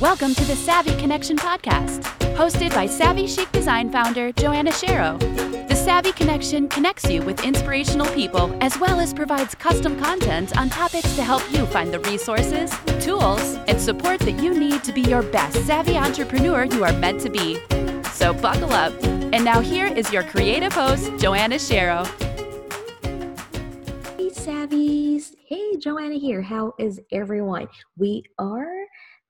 Welcome to the Savvy Connection podcast, hosted by Savvy Chic Design founder Joanna Shero. The Savvy Connection connects you with inspirational people as well as provides custom content on topics to help you find the resources, tools, and support that you need to be your best savvy entrepreneur you are meant to be. So buckle up. And now here is your creative host, Joanna Shero. Hey Savvies! Hey Joanna here. How is everyone? We are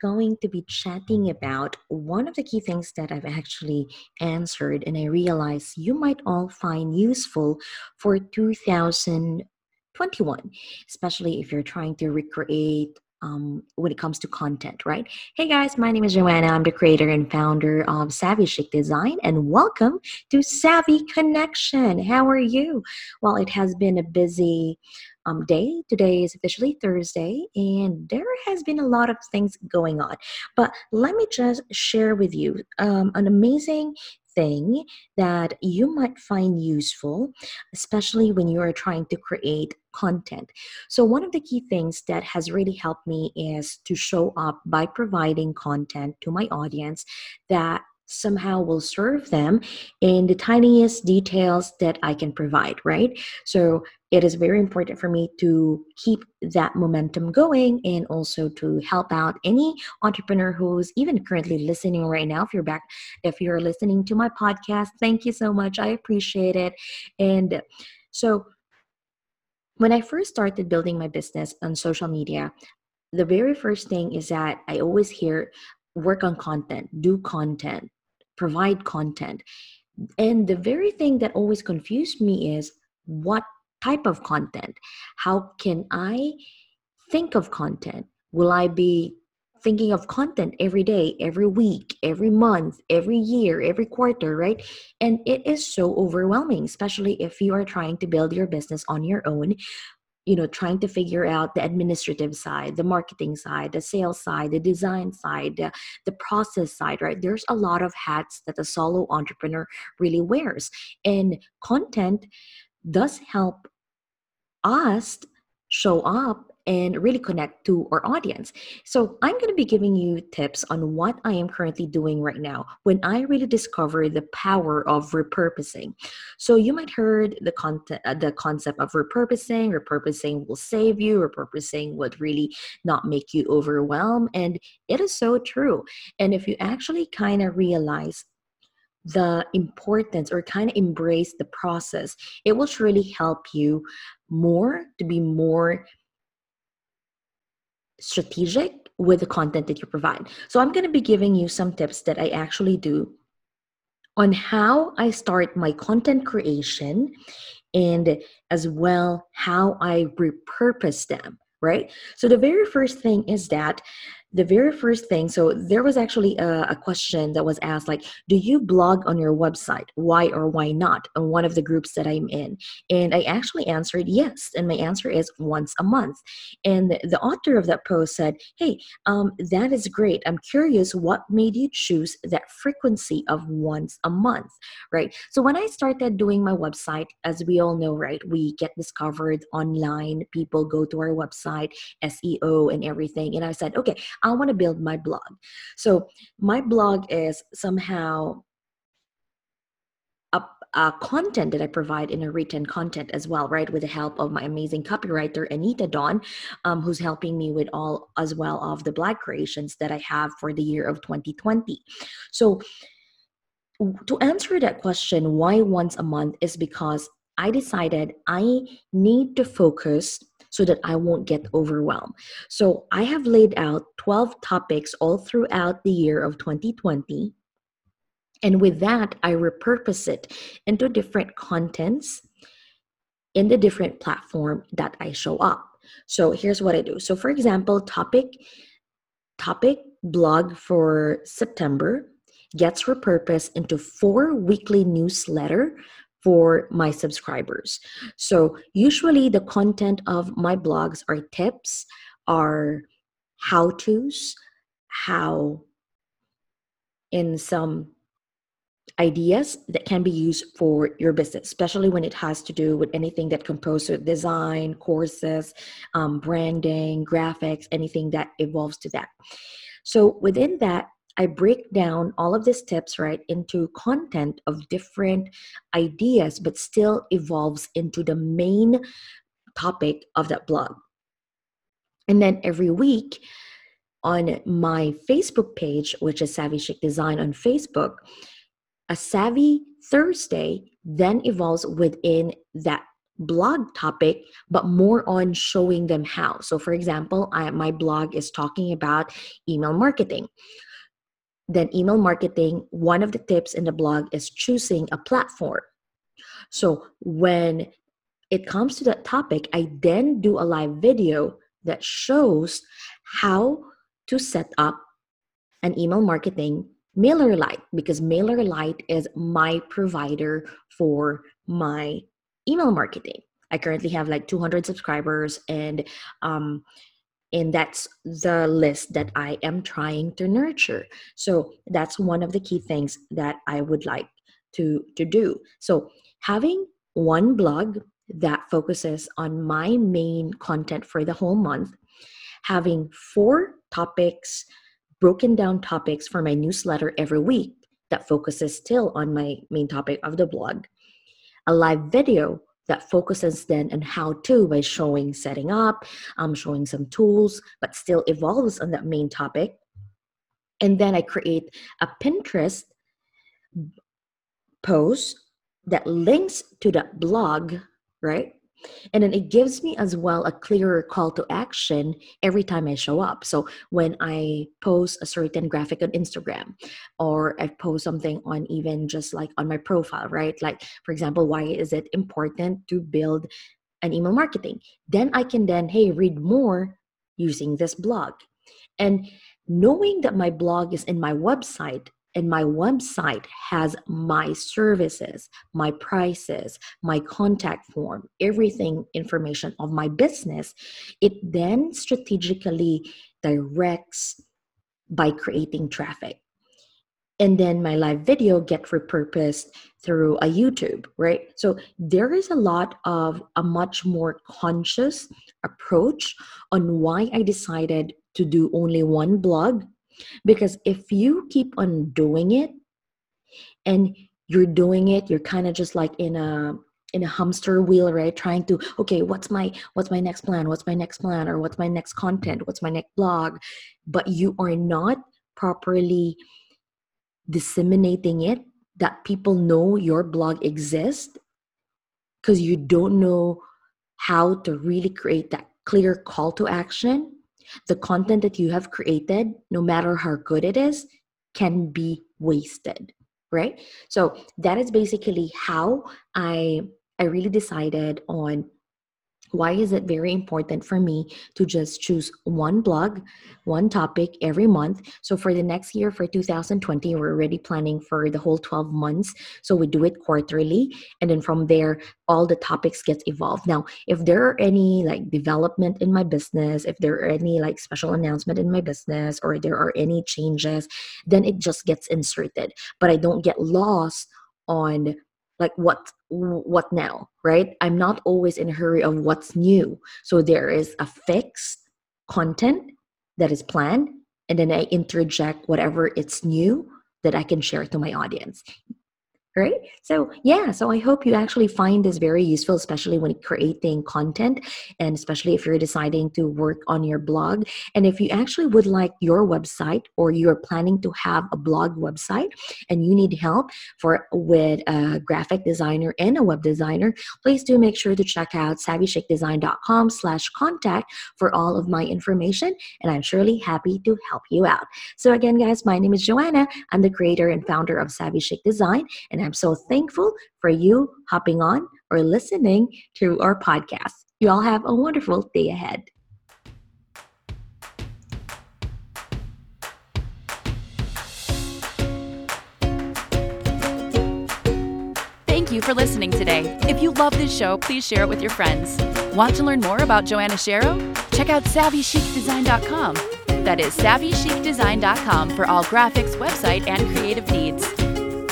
going to be chatting about one of the key things that I've actually answered and I realize you might all find useful for 2021, especially if you're trying to recreate um, when it comes to content, right? Hey guys, my name is Joanna. I'm the creator and founder of Savvy Chic Design, and welcome to Savvy Connection. How are you? Well, it has been a busy um, day. Today is officially Thursday, and there has been a lot of things going on. But let me just share with you um, an amazing thing that you might find useful, especially when you are trying to create content. So, one of the key things that has really helped me is to show up by providing content to my audience that somehow will serve them in the tiniest details that I can provide, right? So it is very important for me to keep that momentum going and also to help out any entrepreneur who's even currently listening right now. If you're back, if you're listening to my podcast, thank you so much. I appreciate it. And so when I first started building my business on social media, the very first thing is that I always hear work on content, do content, provide content. And the very thing that always confused me is what type of content? How can I think of content? Will I be thinking of content every day, every week, every month, every year, every quarter, right? And it is so overwhelming, especially if you are trying to build your business on your own you know trying to figure out the administrative side the marketing side the sales side the design side the, the process side right? There's a lot of hats that a solo entrepreneur really wears. And content does help us show up and really connect to our audience. So, I'm going to be giving you tips on what I am currently doing right now when I really discover the power of repurposing. So, you might heard the content uh, the concept of repurposing, repurposing will save you, repurposing would really not make you overwhelmed and it is so true. And if you actually kind of realize the importance or kind of embrace the process, it will really help you more to be more strategic with the content that you provide. So I'm going to be giving you some tips that I actually do on how I start my content creation and as well how I repurpose them, right? So the very first thing is that the very first thing so there was actually a, a, question that was asked like do you blog on your website? Why or why not? on one of the groups that i'm in. And i actually answered yes and my answer is once a month. And the, author of that post said hey um, that is great. I'm curious what made you choose that frequency of once a month right? So when i started doing my website as we all know right we get discovered online. People go to our website seo and everything. And i said okay I want to build my blog. So my blog is somehow a, a, content that I provide in a written content as well, right? With the help of my amazing copywriter Anita Dawn, um, who's helping me with all as well of the blog creations that I have for the year of 2020. So to answer that question, why once a month is because I decided I need to focus so that I won't get overwhelmed. So I have laid out 12 topics all throughout the year of 2020. And with that, I repurpose it into different contents in the different platform that I show up. So here's what I do. So for example, topic topic blog for September gets repurposed into four weekly newsletter for my subscribers. So, usually, the content of my blogs are tips, are how to's, how in some ideas that can be used for your business, especially when it has to do with anything that composes with design, courses, um, branding, graphics, anything that evolves to that. So within that, I break down all of these tips, right, into content of different ideas, but still evolves into the main topic of that blog. And then every week on my Facebook page, which is Savvy Chic Design on Facebook, a Savvy Thursday then evolves within that blog topic, but more on showing them how. So, for example, I, my blog is talking about email marketing then email marketing, one of the tips in the blog is choosing a platform. So when it comes to that topic, I then do a live video that shows how to set up an email marketing MailerLite because MailerLite is my provider for my email marketing. I currently have like 200 subscribers and um, and that's the list that I am trying to nurture. So that's one of the key things that I would like to to do. So having one blog that focuses on my main content for the whole month, having four topics, broken down topics for my newsletter every week that focuses still on my main topic of the blog, a live video that focuses then on how to by showing setting up, um, showing some tools, but still evolves on that main topic. And then I create a Pinterest post that links to that blog, right? And then it gives me as well a clearer call to action every time I show up. So when I post a certain graphic on Instagram or I post something on even just like on my profile, right? Like, for example, why is it important to build an email marketing? Then I can then, hey, read more using this blog. And knowing that my blog is in my website and my website has my services, my prices, my contact form, everything information of my business, it then strategically directs by creating traffic. And then my live video get repurposed through a YouTube, right? So there is a lot of a much more conscious approach on why I decided to do only one blog because if you keep on doing it and you're doing it, you're kind of just like in a in a hamster wheel right? Trying to okay what's my what's my next plan? What's my next plan? Or what's my next content? What's my next blog? But you are not properly disseminating it that people know your blog exists because you don't know how to really create that clear call to action the content that you have created, no matter how good it is, can be wasted, right? So that is basically how I I really decided on why is it very important for me to just choose one blog one topic every month? So for the next year for 2020 we're already planning for the whole 12 months. So we do it quarterly and then from there all the topics gets evolved. Now if there are any like development in my business if there are any like special announcement in my business or there are any changes then it just gets inserted. But i don't get lost on like what what now right? I'm not always in a hurry of what's new. So there is a fixed content that is planned and then i interject whatever it's new that i can share to my audience right so yeah so i hope you actually find this very useful especially when creating content and especially if you're deciding to work on your blog. And if you actually would like your website or you're planning to have a blog website and you need help for with a graphic designer and a web designer please do make sure to check out savvychicdesign.com slash contact for all of my information and i'm surely happy to help you out. So again guys my name is joanna. I'm the creator and founder of savvy chic design and I'm so thankful for you hopping on or listening to our podcast. You all have a wonderful day ahead. Thank you for listening today. If you love this show, please share it with your friends. Want to learn more about Joanna Shero? Check out SavvyChicDesign.com. That is SavvyChicDesign.com for all graphics, website, and creative needs.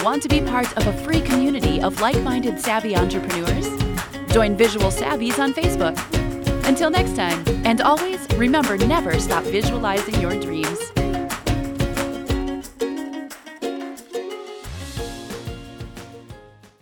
Want to be part of a free community of like minded savvy entrepreneurs? Join Visual Savvies on Facebook. Until next time, and always remember never stop visualizing your dreams.